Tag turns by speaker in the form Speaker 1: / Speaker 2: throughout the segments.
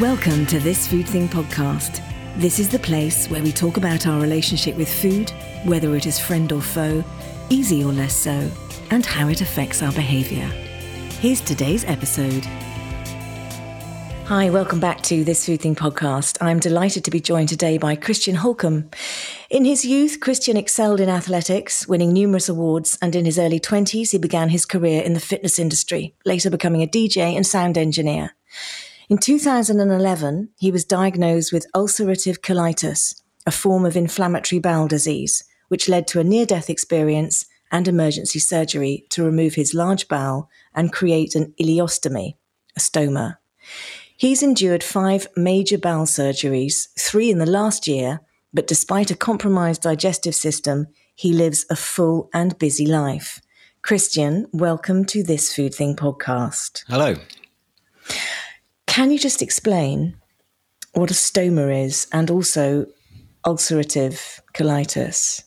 Speaker 1: Welcome to This Food Thing podcast. This is the place where we talk about our relationship with food, whether it is friend or foe, easy or less so, and how it affects our behaviour. Here's today's episode. Hi, welcome back to This Food Thing podcast. I'm delighted to be joined today by Christian Holcomb. In his youth, Christian excelled in athletics, winning numerous awards, and in his early 20s, he began his career in the fitness industry, later becoming a DJ and sound engineer. In 2011, he was diagnosed with ulcerative colitis, a form of inflammatory bowel disease, which led to a near death experience and emergency surgery to remove his large bowel and create an ileostomy, a stoma. He's endured five major bowel surgeries, three in the last year, but despite a compromised digestive system, he lives a full and busy life. Christian, welcome to this Food Thing podcast.
Speaker 2: Hello.
Speaker 1: Can you just explain what a stoma is and also ulcerative colitis?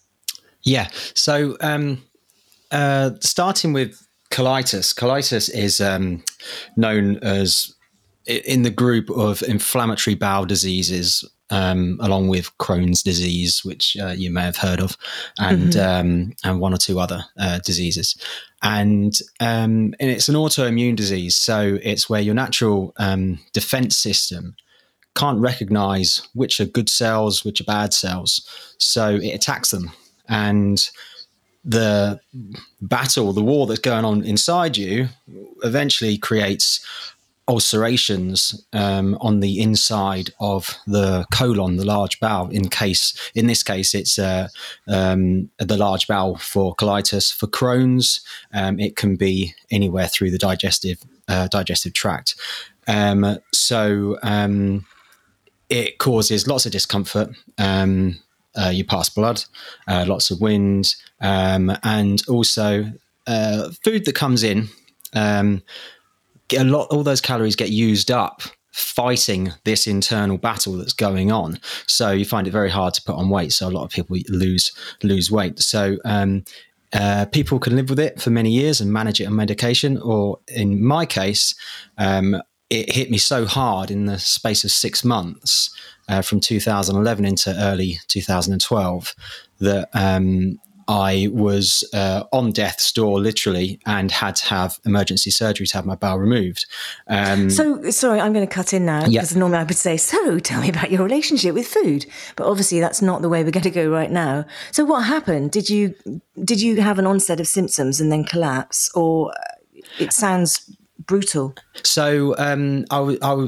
Speaker 2: Yeah. So, um, uh, starting with colitis, colitis is um, known as in the group of inflammatory bowel diseases, um, along with Crohn's disease, which uh, you may have heard of, and mm-hmm. um, and one or two other uh, diseases, and um, and it's an autoimmune disease. So it's where your natural um, defense system can't recognize which are good cells, which are bad cells, so it attacks them, and the battle, the war that's going on inside you, eventually creates ulcerations um, on the inside of the colon, the large bowel. In case, in this case, it's uh, um, the large bowel for colitis. For Crohn's, um, it can be anywhere through the digestive uh, digestive tract. Um, so um, it causes lots of discomfort. Um, uh, you pass blood, uh, lots of wind, and also uh, food that comes in. A lot all those calories get used up fighting this internal battle that's going on. So you find it very hard to put on weight. So a lot of people lose lose weight. So um, uh, people can live with it for many years and manage it on medication. Or in my case um, it hit me so hard in the space of six months uh, from 2011 into early 2012 that um, I was uh, on death's door, literally, and had to have emergency surgery to have my bowel removed.
Speaker 1: Um, so, sorry, I'm going to cut in now because normally I would say, "So, tell me about your relationship with food," but obviously that's not the way we're going to go right now. So, what happened? Did you did you have an onset of symptoms and then collapse, or uh, it sounds brutal?
Speaker 2: So, um, I, I,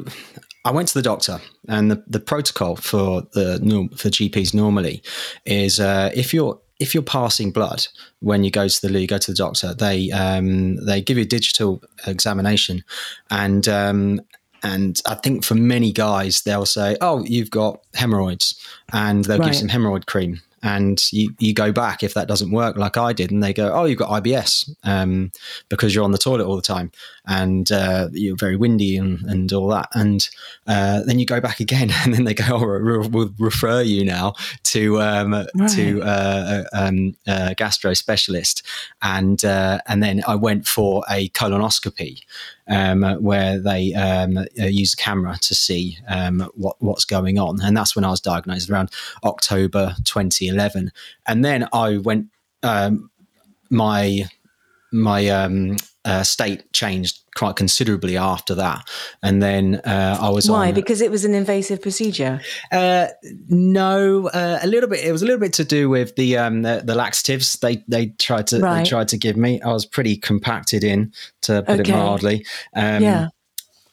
Speaker 2: I went to the doctor, and the, the protocol for the for GPs normally is uh, if you're if you're passing blood when you go to the loo, you go to the doctor, they um, they give you a digital examination, and um, and I think for many guys they'll say, "Oh, you've got hemorrhoids," and they'll right. give some hemorrhoid cream, and you, you go back if that doesn't work like I did, and they go, "Oh, you've got IBS um, because you're on the toilet all the time, and uh, you're very windy and, and all that." And uh, then you go back again, and then they go, "Oh, we'll refer you now to um, right. to uh, um, a gastro specialist," and uh, and then I went for a colonoscopy, um, where they um, uh, use a camera to see um, what, what's going on. And that's when I was diagnosed around October 2011. And then I went, um, my my um, uh, state changed quite considerably after that. And then uh, I was
Speaker 1: why
Speaker 2: on,
Speaker 1: because it was an invasive procedure.
Speaker 2: Uh, no, uh, a little bit. It was a little bit to do with the um, the, the, laxatives they they tried to right. they tried to give me. I was pretty compacted in, to put okay. it mildly. Um, yeah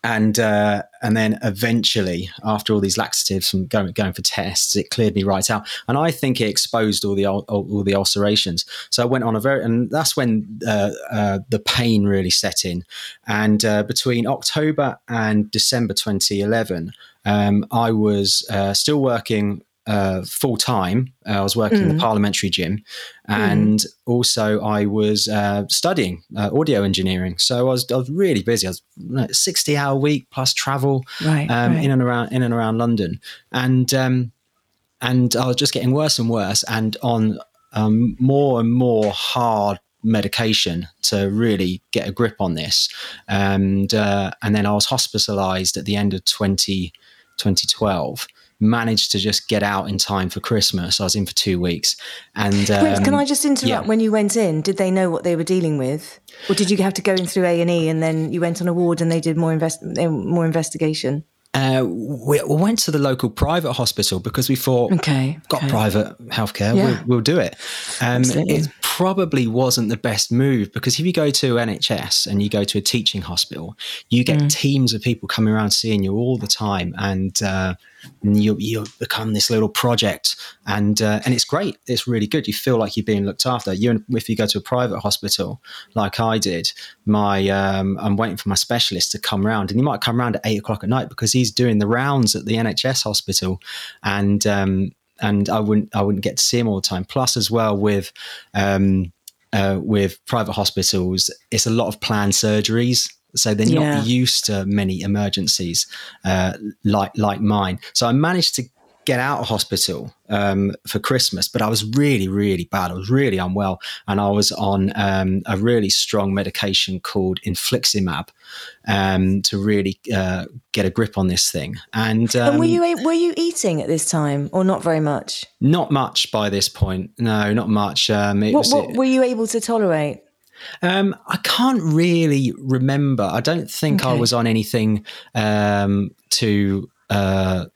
Speaker 2: and uh, and then eventually, after all these laxatives from going going for tests, it cleared me right out. And I think it exposed all the all, all the ulcerations. So I went on a very, and that's when uh, uh, the pain really set in. And uh, between October and December 2011, um, I was uh, still working uh, full time. Uh, I was working mm. in the mm. parliamentary gym, and mm. also I was uh, studying uh, audio engineering. So I was I was really busy. I was sixty hour week plus travel right, um, right. in and around in and around London, and um, and I was just getting worse and worse, and on um, more and more hard medication to really get a grip on this. And uh, and then I was hospitalized at the end of 20, 2012 managed to just get out in time for Christmas. I was in for two weeks. And um,
Speaker 1: Wait, can I just interrupt?
Speaker 2: yeah.
Speaker 1: When you went in, did they know what they were dealing with, or did you have to go in through A and E, and then you went on a ward and they did more invest more investigation?
Speaker 2: uh, we, we went to the local private hospital because we thought,
Speaker 1: Okay,
Speaker 2: got
Speaker 1: okay.
Speaker 2: private healthcare,
Speaker 1: Yeah.
Speaker 2: we'll, we'll do it. Um, it probably wasn't the best move because if you go to NHS and you go to a teaching hospital, you get
Speaker 1: Mm.
Speaker 2: teams of people coming around seeing you all the time, and uh, you you become this little project, and uh, and it's great. It's really good. You feel like you're being looked after. You if you go to a private hospital like I did, my um, I'm waiting for my specialist to come round, and he might come round at eight o'clock at night because he's doing the rounds at the NHS hospital, and um, and I wouldn't I wouldn't get to see him all the time. Plus, as well with um, uh, with private hospitals, it's a lot of planned surgeries. So they're
Speaker 1: Yeah.
Speaker 2: not used to many emergencies uh, like like mine. So I managed to get out of hospital um, for Christmas, but I was really, really bad. I was really unwell, and I was on um, a really strong medication called infliximab um, to really uh, get a grip on this thing. And, um,
Speaker 1: and were you were you eating at this time, or not very much?
Speaker 2: not much by this point. No, not much. Um,
Speaker 1: What,
Speaker 2: was,
Speaker 1: what were you able to tolerate?
Speaker 2: Um, I can't really remember. I don't think I was on anything um, too uh,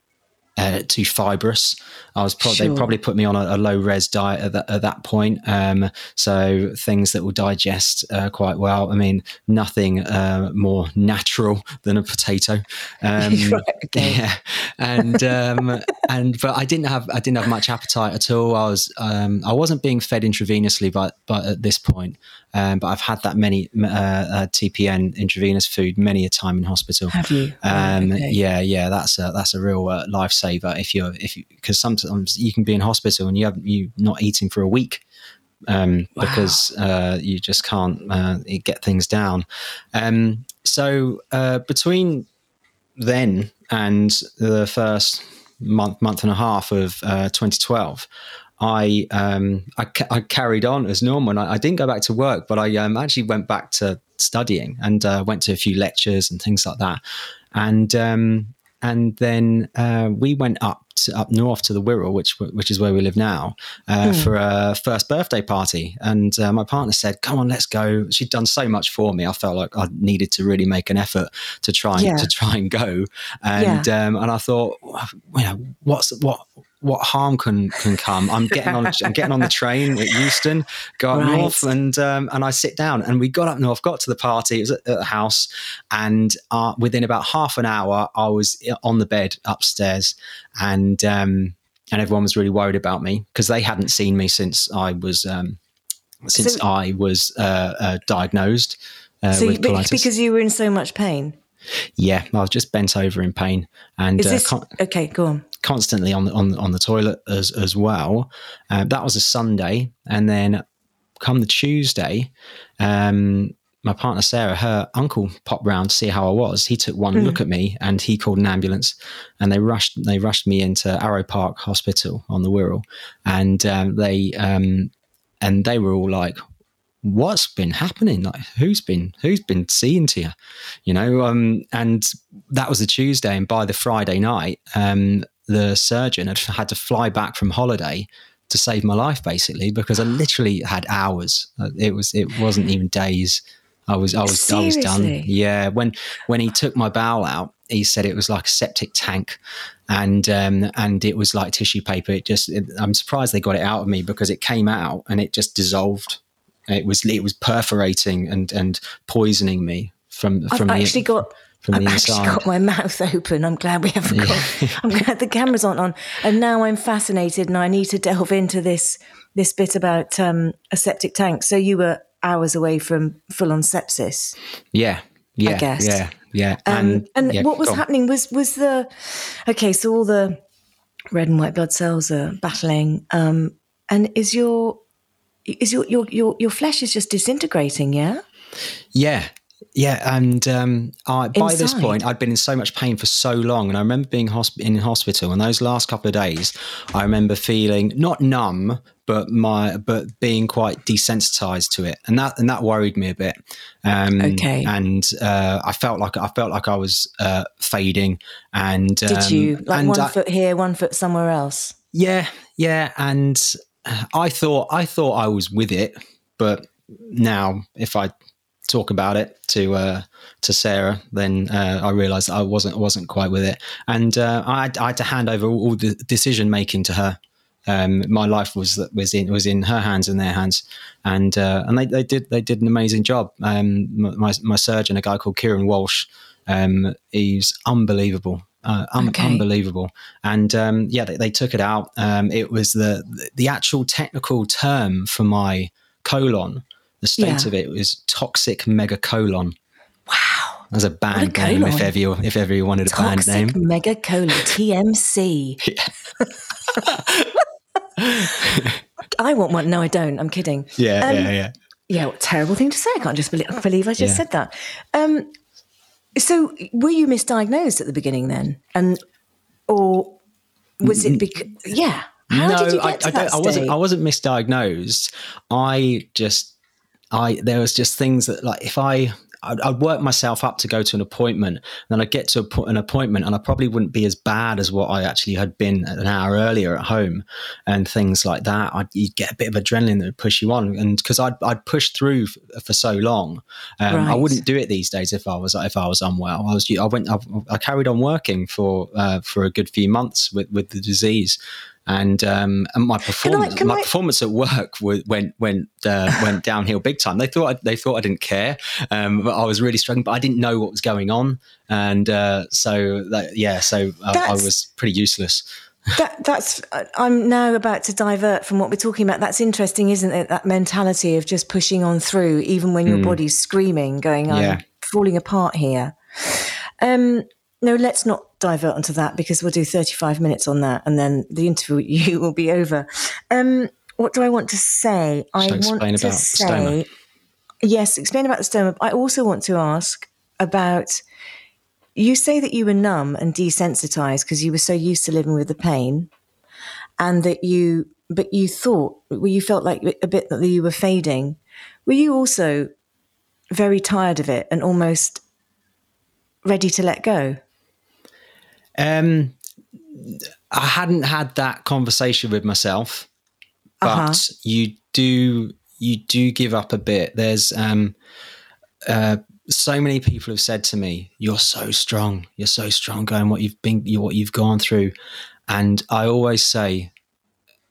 Speaker 2: uh, too fibrous. I was pro-
Speaker 1: Sure.
Speaker 2: they probably put me on a, a low res diet at that, at that point. Um, so things that will digest uh, quite well. I mean, nothing uh, more natural than a potato. Um,
Speaker 1: Right, okay.
Speaker 2: Yeah, and um, and but I didn't have I didn't have much appetite at all. I was um, I wasn't being fed intravenously, but but at this point, um, but I've had that many uh, uh, TPN intravenous food many a time in hospital.
Speaker 1: Have you?
Speaker 2: Um,
Speaker 1: okay.
Speaker 2: Yeah, yeah, that's a that's a real uh, lifesaver if you're if you because sometimes you can be in hospital and you have you not eating for a week um,
Speaker 1: Wow.
Speaker 2: because uh, you just can't uh, get things down. Um, so uh, between then and the first month month and a half of uh, 2012. I, um, I ca- I carried on as normal. And I, I didn't go back to work, but I um, actually went back to studying and uh, went to a few lectures and things like that. And um, and then uh, we went up to, up north to the Wirral, which which is where we live now, uh, for a first birthday party. And uh, my partner said, "Come on, let's go." She'd done so much for me. I felt like I needed to really make an effort to try and,
Speaker 1: Yeah.
Speaker 2: to try and go. And um, and I thought, you know, what's what what harm can can come? I'm getting on I'm getting on the train at Euston, go up
Speaker 1: Right.
Speaker 2: north, and um, and I sit down. And we got up north, got to the party. It was at, at the house, and uh, within about half an hour, I was on the bed upstairs, and um, and everyone was really worried about me because they hadn't seen me since I was um, since
Speaker 1: So-
Speaker 2: I was uh, uh, diagnosed. Uh,
Speaker 1: So
Speaker 2: with
Speaker 1: be-
Speaker 2: colitis.
Speaker 1: because you were in so much pain.
Speaker 2: Yeah, I was just bent over in pain and
Speaker 1: Is
Speaker 2: uh, con-
Speaker 1: okay? Go on.
Speaker 2: constantly on the on, on the toilet as as well. Uh, that was a Sunday, and then come the Tuesday, um, my partner Sarah, her uncle popped round to see how I was. He took one look at me and he called an ambulance, and they rushed they rushed me into Arrowe Park Hospital on the Wirral, and um, they um, and they were all like. What's been happening? Like, who's been who's been seeing to you? You know, um, and that was a Tuesday, and by the Friday night, um, the surgeon had had to fly back from holiday to save my life, basically, because I literally had hours. Uh, It was it wasn't even days. I was I was I was done. Yeah, when when he took my bowel out, he said it was like a septic tank, and um, and it was like tissue paper. It just it, I'm surprised they got it out of me because it came out and it just dissolved. It was it was perforating and and poisoning me from from. I've the
Speaker 1: actually got. I've
Speaker 2: the
Speaker 1: actually got my mouth open. I'm glad we haven't got. I'm glad the cameras aren't on. And now I'm fascinated, and I need to delve into this this bit about um, a septic tank. So you were hours away from full on sepsis.
Speaker 2: Yeah, yeah,
Speaker 1: guess.
Speaker 2: yeah, yeah.
Speaker 1: Um, and
Speaker 2: yeah,
Speaker 1: what was happening was was the okay. So all the red and white blood cells are battling, um, and is your is your, your your your flesh is just disintegrating? Yeah.
Speaker 2: Yeah, Yeah, and um, I, by this point, I'd been in so much pain for so long, and I remember being hosp- in hospital. And those last couple of days, I remember feeling not numb, but my but being quite desensitized to it, and that and that worried me a bit. Um,
Speaker 1: Okay.
Speaker 2: and uh, I felt like I felt like I was uh, fading. And
Speaker 1: Did
Speaker 2: um,
Speaker 1: you like one
Speaker 2: I-
Speaker 1: foot here, one foot somewhere else?
Speaker 2: yeah, yeah, and I thought I thought I was with it, but now if I talk about it to uh, to Sarah, then uh, I realised I wasn't wasn't quite with it, and uh, I, had, I had to hand over all, the decision making to her. Um, my life was was in was in her hands and their hands, and uh, and they, they did they did an amazing job. Um, my my surgeon, a guy called Kieran Walsh, um, he's unbelievable. Uh, un-
Speaker 1: Okay.
Speaker 2: unbelievable, and um, yeah, they, they took it out. Um, it was the the actual technical term for my colon. The state
Speaker 1: Yeah.
Speaker 2: of it was toxic megacolon.
Speaker 1: Wow.
Speaker 2: As a band name, if ever you, if ever you wanted a band name.
Speaker 1: Toxic mega colon, TMC. I want one. No, I don't. I'm kidding.
Speaker 2: Yeah,
Speaker 1: Um,
Speaker 2: yeah, yeah.
Speaker 1: Yeah, what a terrible thing to say. I can't just believe, believe I just
Speaker 2: Yeah.
Speaker 1: said that. Um, so, were you misdiagnosed at the beginning then, and or was it because? Yeah. How
Speaker 2: no,
Speaker 1: did you get
Speaker 2: I,
Speaker 1: to
Speaker 2: I,
Speaker 1: that
Speaker 2: don't, I wasn't. I wasn't misdiagnosed. I just, I there was just things that like if I. I'd, I'd work myself up to go to an appointment, and then I'd get to a, an appointment, and I probably wouldn't be as bad as what I actually had been an hour earlier at home, and things like that. I'd you'd get a bit of adrenaline that would push you on, and because I'd I'd pushed through f- for so long, um, I wouldn't do it these days if I was if I was unwell. I was I went I, I carried on working for uh, for a good few months with with the disease, and um, and my performance
Speaker 1: can
Speaker 2: my
Speaker 1: I-
Speaker 2: performance at work went went uh, went downhill big time. They thought I, they thought I didn't care, um, but I was really struggling. But I didn't know what was going on, and uh, so that, yeah, so I, I was pretty useless.
Speaker 1: That, that's. I'm now about to divert from what we're talking about. That's interesting, isn't it? That mentality of just pushing on through, even when your body's screaming, going, "I'm.
Speaker 2: Yeah.
Speaker 1: falling apart here." Um, no, let's not divert onto that because we'll do 35 minutes on that, and then the interview will be over. Um, what do I want to say? I want
Speaker 2: explain
Speaker 1: to say,
Speaker 2: stoma?
Speaker 1: yes, explain about the stoma. I also want to ask about. You say that you were numb and desensitized because you were so used to living with the pain, and that you, but you thought, well, you felt like a bit that you were fading. Were you also very tired of it and almost ready to let go?
Speaker 2: Um, I hadn't had that conversation with myself, but
Speaker 1: Uh-huh.
Speaker 2: you do you do give up a bit. There's um, uh, so many people have said to me, "You're so strong. You're so strong, going what you've been, what you've gone through," and I always say,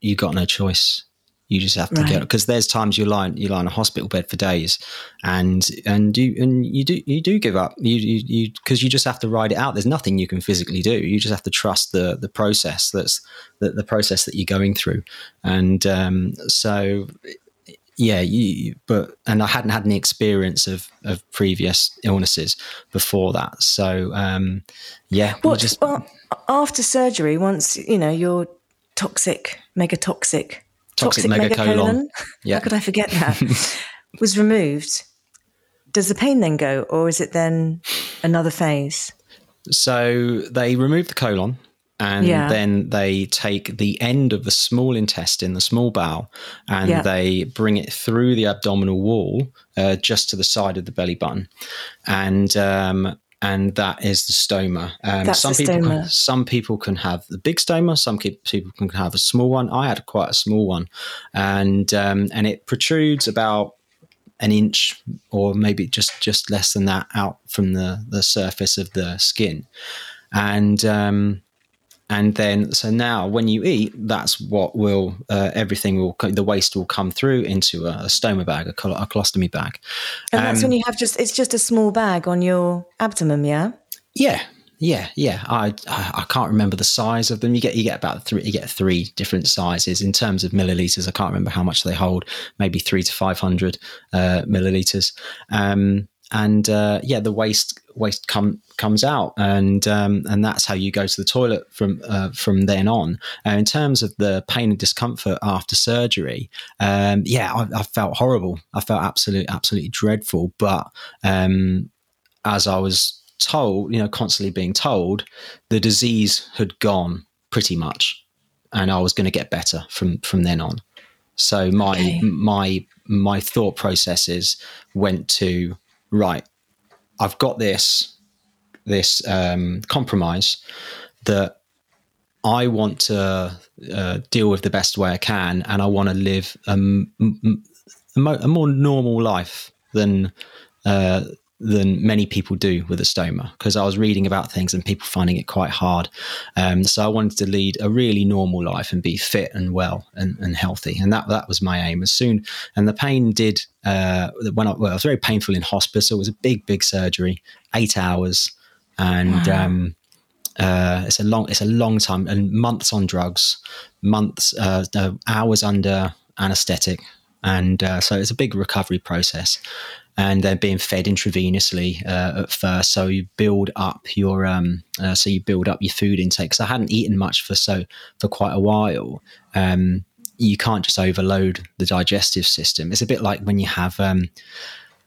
Speaker 2: "You got no choice." You just have to
Speaker 1: Right.
Speaker 2: get because there's times you lie you lie in a hospital bed for days, and and you and you do you do give up you you because you, just have to ride it out. There's nothing you can physically do. You just have to trust the the process that's the, the process that you're going through, and um, so yeah, you but and I hadn't had any experience of of previous illnesses before that, so um, yeah, you
Speaker 1: What?
Speaker 2: just
Speaker 1: well, after surgery, once you know you're toxic, mega toxic,
Speaker 2: Toxic megacolon. Yeah.
Speaker 1: How could I forget that? was removed. Does the pain then go, or is it then another phase?
Speaker 2: So they remove the colon and
Speaker 1: Yeah.
Speaker 2: then they take the end of the small intestine, the small bowel, and
Speaker 1: Yeah.
Speaker 2: they bring it through the abdominal wall uh, just to the side of the belly button. And um, and that is the stoma. Um,
Speaker 1: That's
Speaker 2: some
Speaker 1: the
Speaker 2: people
Speaker 1: stoma.
Speaker 2: Can, some people can have the big stoma. Some people can have a small one. I had quite a small one, and um, and it protrudes about an inch or maybe just just less than that out from the the surface of the skin and um and then so now when you eat that's what will uh, everything will the waste will come through into a, a stoma bag a, col- a colostomy bag.
Speaker 1: And that's
Speaker 2: Um,
Speaker 1: when you have just it's just a small bag on your abdomen, yeah.
Speaker 2: yeah yeah yeah. I, I i can't remember the size of them. You get you get about three you get three different sizes. In terms of milliliters i can't remember how much they hold. Maybe three to 500 uh, milliliters. Um and uh, yeah, the waste waste come comes out, and um, and that's how you go to the toilet from uh, from then on. Uh, in terms of the pain and discomfort after surgery, um, yeah, I, I, felt horrible. I felt absolutely absolutely dreadful. But um, as I was told, you know, constantly being told, the disease had gone pretty much, and I was going to get better from from then on. So my okay. my my thought processes went to right. I've got this this um, compromise that I want to uh, deal with the best way I can, and I want to live a, a, more normal life than uh, than many people do with a stoma because I was reading about things and people finding it quite hard. Um, so I wanted to lead a really normal life and be fit and well and, and healthy, and that that was my aim. As soon and the pain did uh, when I, well, was very painful in hospital. It was a big big surgery, eight hours, and wow. um, uh, it's a long it's a long time and months on drugs, months uh, hours under anaesthetic and uh, so it's a big recovery process and they're being fed intravenously uh, at first. So you build up your um, uh, so you build up your food intake. Because I hadn't eaten much for so for quite a while. Um, you can't just overload the digestive system. It's a bit like when you have. Um,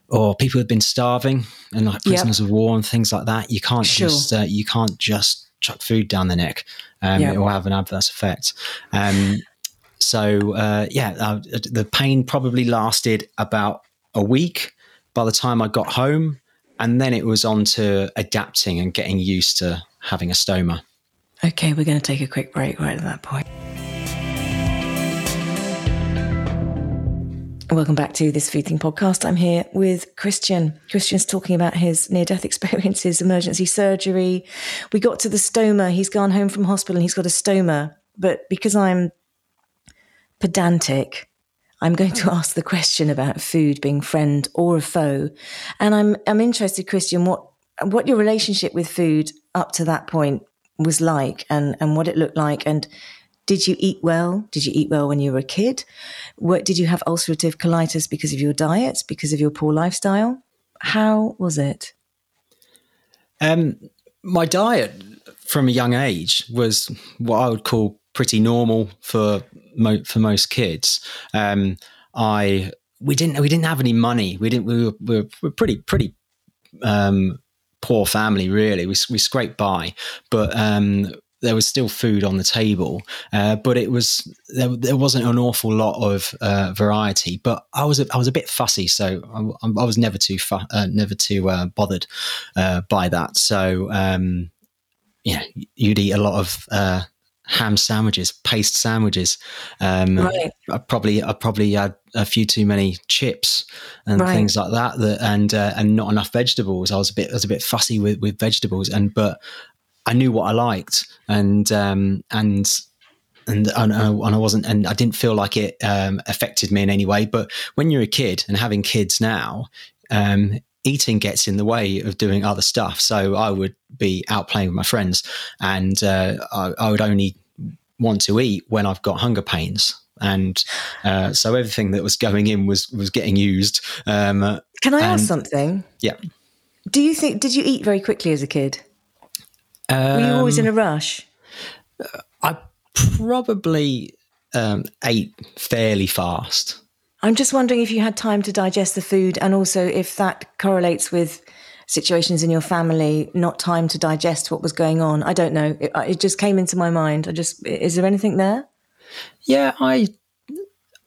Speaker 2: or people have been starving and like prisoners yep. of war and things like that. You can't sure. just uh, you can't just chuck food down the neck. Um, yep. It will have an adverse effect. Um, so uh, yeah, uh, the pain probably lasted about a week by the time I got home. And then it was on to adapting and getting used to having a stoma.
Speaker 1: Okay, we're going to take a quick break right at that point. Welcome back to this Food Thing podcast. I'm here with Christian. Christian's talking about his near death experiences, emergency surgery. We got to the stoma. He's gone home from hospital and he's got a stoma. But because I'm pedantic, I'm going to ask the question about food being friend or a foe. And I'm I'm interested, Christian, what what your relationship with food up to that point was like and, and what it looked like and did you eat well? Did you eat well when you were a kid? What did you have ulcerative colitis because of your diet, because of your poor lifestyle? How was it?
Speaker 2: Um, my diet from a young age was what I would call pretty normal for mo- for most kids. Um, I we didn't we didn't have any money. We didn't. We were, we were pretty pretty um, poor family. Really, we we scraped by, but. Um, there was still food on the table, uh, but it was there, there, wasn't an awful lot of uh, variety. But I was a, I was a bit fussy, so I, I was never too fu- uh, never too uh, bothered uh, by that. So um, yeah, you'd eat a lot of uh, ham sandwiches, paste sandwiches. Um, right. I probably I probably had a few too many chips and right. things like that. That and uh, and not enough vegetables. I was a bit I was a bit fussy with with vegetables, and but I knew what I liked, and um, and. And, and, and I wasn't, and I didn't feel like it um, affected me in any way. But when you're a kid and having kids now, um, eating gets in the way of doing other stuff. So I would be out playing with my friends, and uh, I, I, would only want to eat when I've got hunger pains. And uh, so everything that was going in was was getting used. Um,
Speaker 1: Can I and, ask something?
Speaker 2: Yeah.
Speaker 1: Do you think? Did you eat very quickly as a kid? Um, Were you always in a rush?
Speaker 2: I probably um, ate fairly fast.
Speaker 1: I'm just wondering if you had time to digest the food and also if that correlates with situations in your family, not time to digest what was going on. I don't know. It, it just came into my mind. I just, is there anything there?
Speaker 2: Yeah, I,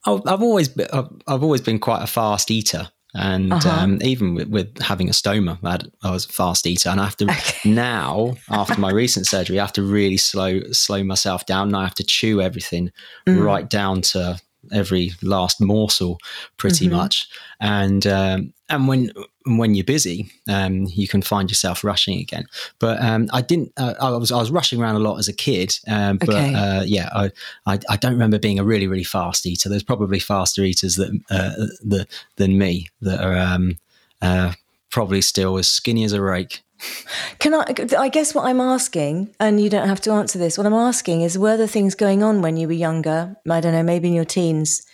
Speaker 2: I've always, been, I've always been quite a fast eater. And uh-huh. um, even with, with, having a stoma, I, had, I, was a fast eater, and I have to okay. now, after my recent surgery, I have to really slow slow myself down. And I have to chew everything mm. right down to every last morsel, pretty mm-hmm. much. And um, and when when you're busy, um, you can find yourself rushing again. But um, I didn't. Uh, I was I was rushing around a lot as a kid. Um, but okay. uh, yeah, I, I, I don't remember being a really really fast eater. There's probably faster eaters that uh, the, than me that are um, uh, probably still as skinny as a rake.
Speaker 1: Can I? I guess what I'm asking, and you don't have to answer this. What I'm asking is, were there things going on when you were younger? I don't know, maybe in your teens,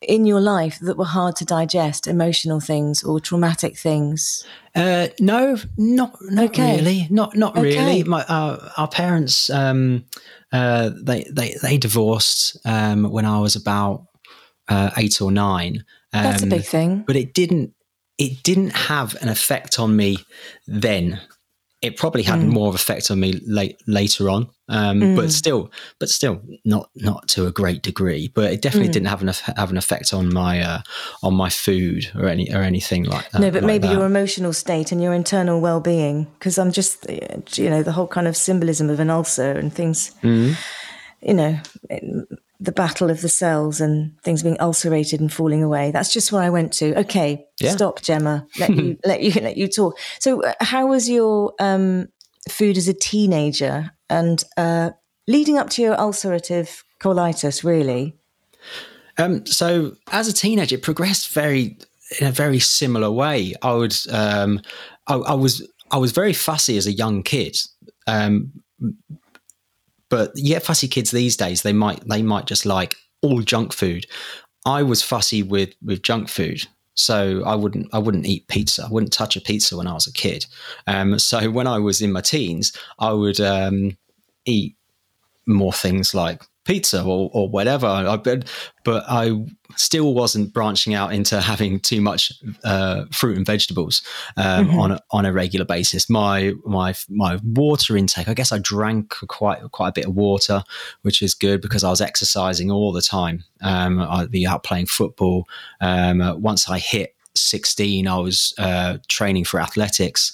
Speaker 1: in your life that were hard to digest, emotional things or traumatic things?
Speaker 2: Uh, no, not not okay. really, not not okay. really. My uh, our parents, um, uh, they they they divorced um, when I was about uh, eight or nine.
Speaker 1: Um, That's a big thing,
Speaker 2: but it didn't it didn't have an effect on me then it probably had mm. more of effect on me late, later on um, mm. but still but still not not to a great degree but it definitely mm. didn't have an have an effect on my uh, on my food or any or anything like that
Speaker 1: no but
Speaker 2: like
Speaker 1: maybe
Speaker 2: that.
Speaker 1: your emotional state and your internal well-being because i'm just you know the whole kind of symbolism of an ulcer and things
Speaker 2: mm.
Speaker 1: you know the battle of the cells and things being ulcerated and falling away. That's just where I went to. Okay, yeah. stop, Gemma. Let you let you let you talk. So, uh, how was your um, food as a teenager and uh, leading up to your ulcerative colitis? Really.
Speaker 2: Um, so, as a teenager, it progressed very in a very similar way. I would, um, I, I was, I was very fussy as a young kid. Um, but yeah, fussy kids these days, they might they might just like all junk food. I was fussy with with junk food. So I wouldn't I wouldn't eat pizza. I wouldn't touch a pizza when I was a kid. Um, so when I was in my teens, I would um, eat more things like pizza or, or whatever. I, but, but I still wasn't branching out into having too much uh, fruit and vegetables um, mm-hmm. on a, on a regular basis. My my my water intake. I guess I drank quite quite a bit of water, which is good because I was exercising all the time. Um, I'd be out playing football. Um, once I hit 16, I was uh, training for athletics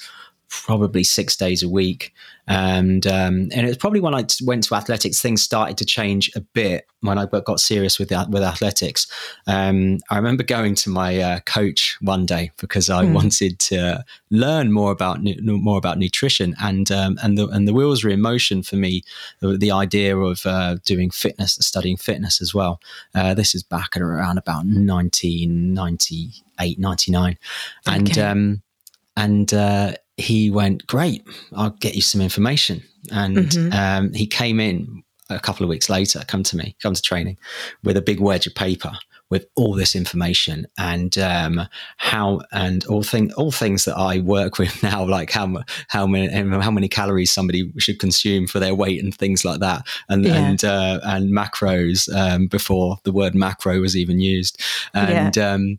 Speaker 2: probably six days a week. And um, and it was probably when I went to athletics, things started to change a bit when I got serious with with athletics. Um, I remember going to my uh, coach one day because I mm. wanted to learn more about more about nutrition, and um, and the and the wheels were in motion for me. The, idea of uh, doing fitness, studying fitness as well. Uh, this is back at around about 1998, 99, and. Okay. Um, and uh, he went, Great, I'll get you some information. And mm-hmm. um, he came in a couple of weeks later, come to me, come to training with a big wedge of paper with all this information and um, how and all thing all things that I work with now, like how how many how many calories somebody should consume for their weight and things like that, and yeah. and uh, and macros um, before the word macro was even used, and yeah. um,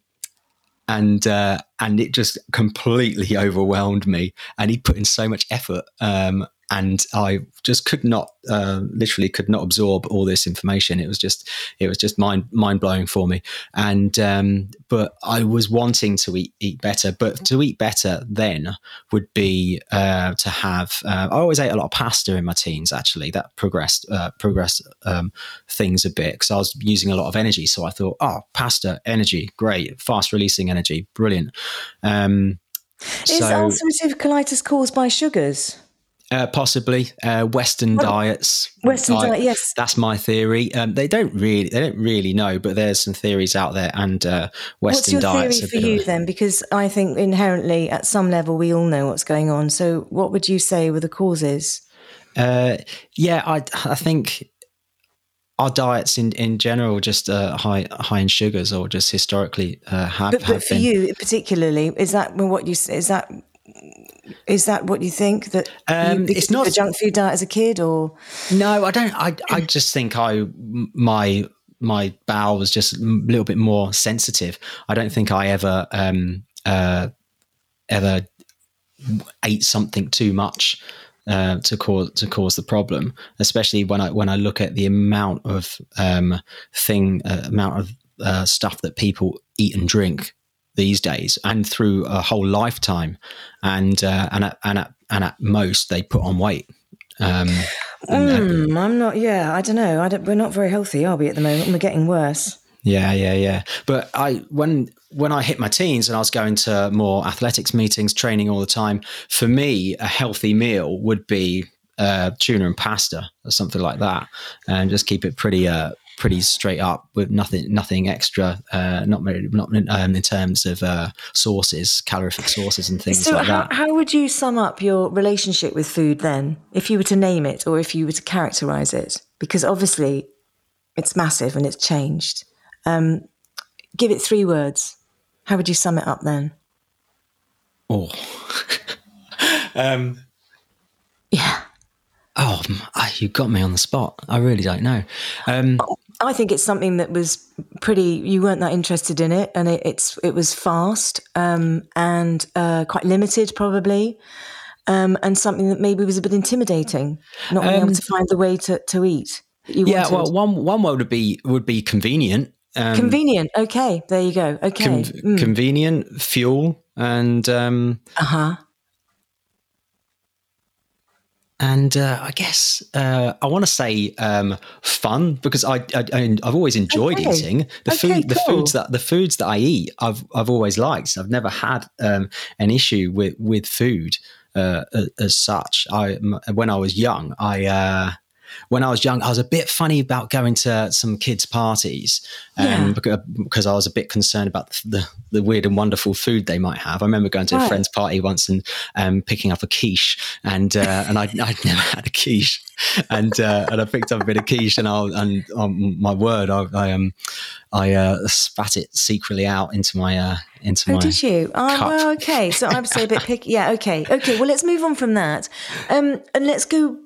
Speaker 2: and uh, and it just completely overwhelmed me. And he put in so much effort, um, and I just could not, uh, literally, could not absorb all this information. It was just, it was just mind mind blowing for me. And um, but I was wanting to eat eat better. But to eat better then would be uh, to have. Uh, I always ate a lot of pasta in my teens. Actually, that progressed uh, progressed um, things a bit because I was using a lot of energy. So I thought, oh, pasta, energy, great, fast releasing energy, brilliant. Um,
Speaker 1: is so, ulcerative colitis caused by sugars?
Speaker 2: Uh, possibly uh, Western well, diets.
Speaker 1: Western diet, yes.
Speaker 2: That's my theory. Um, they don't really, they don't really know, but there's some theories out there, and uh, Western
Speaker 1: what's your
Speaker 2: diets.
Speaker 1: Theory for you then, because I think inherently, at some level, we all know what's going on. So, what would you say were the causes?
Speaker 2: Uh, yeah, I, I think our diets in, in general just uh, high high in sugars or just historically uh, have.
Speaker 1: But, but
Speaker 2: have
Speaker 1: for
Speaker 2: been.
Speaker 1: you particularly, is that what you is that is that what you think that um, you, it's not a junk food diet as a kid, or
Speaker 2: no? I don't. I I just think I my my bowel was just a little bit more sensitive. I don't think I ever um, uh, ever ate something too much uh, to cause to cause the problem. Especially when I when I look at the amount of um, thing uh, amount of uh, stuff that people eat and drink these days and through a whole lifetime. And uh, and at, and at, and at most they put on weight. Um,
Speaker 1: mm, I'm not yeah I don't know. I don't, we're not very healthy are we at the moment? We're getting worse.
Speaker 2: Yeah yeah yeah. But I when when I hit my teens and I was going to more athletics meetings training all the time for me a healthy meal would be uh, tuna and pasta or something like that. And just keep it pretty uh, pretty straight up with nothing nothing extra uh, not not um, in terms of uh, sources calorific sources and things so like
Speaker 1: how,
Speaker 2: that
Speaker 1: how would you sum up your relationship with food then if you were to name it or if you were to characterize it because obviously it's massive and it's changed um, give it three words, how would you sum it up then?
Speaker 2: Oh, um,
Speaker 1: yeah.
Speaker 2: Oh, you got me on the spot. I really don't know. Um,
Speaker 1: I think it's something that was pretty. You weren't that interested in it, and it, it's it was fast um, and uh, quite limited, probably, um, and something that maybe was a bit intimidating, not being able um, to find the way to, to eat.
Speaker 2: yeah, wanted. well, one one word would be would be convenient.
Speaker 1: Um, convenient. Okay, there you go. Okay, con-
Speaker 2: mm. convenient fuel and um,
Speaker 1: uh huh
Speaker 2: and uh, I guess uh, I want to say um, fun because I, I have always enjoyed okay. eating the okay, food. The foods that the foods that I eat, I've I've always liked. I've never had um, an issue with with food uh, as such. I when I was young, I uh, when I was young, I was a bit funny about going to some kids' parties um, yeah. because I was a bit concerned about the, the, weird and wonderful food they might have. I remember going to right. a friend's party once and um, picking up a quiche, and uh, and I'd, I'd, never had a quiche, and uh, and I picked up a bit of quiche, and I and on my word, I, I um I uh, spat it secretly out into my uh, into
Speaker 1: oh,
Speaker 2: my.
Speaker 1: did you? Oh, cup. well, okay. So I'm so a bit picky. Yeah, okay, okay. Well, let's move on from that, um, and let's go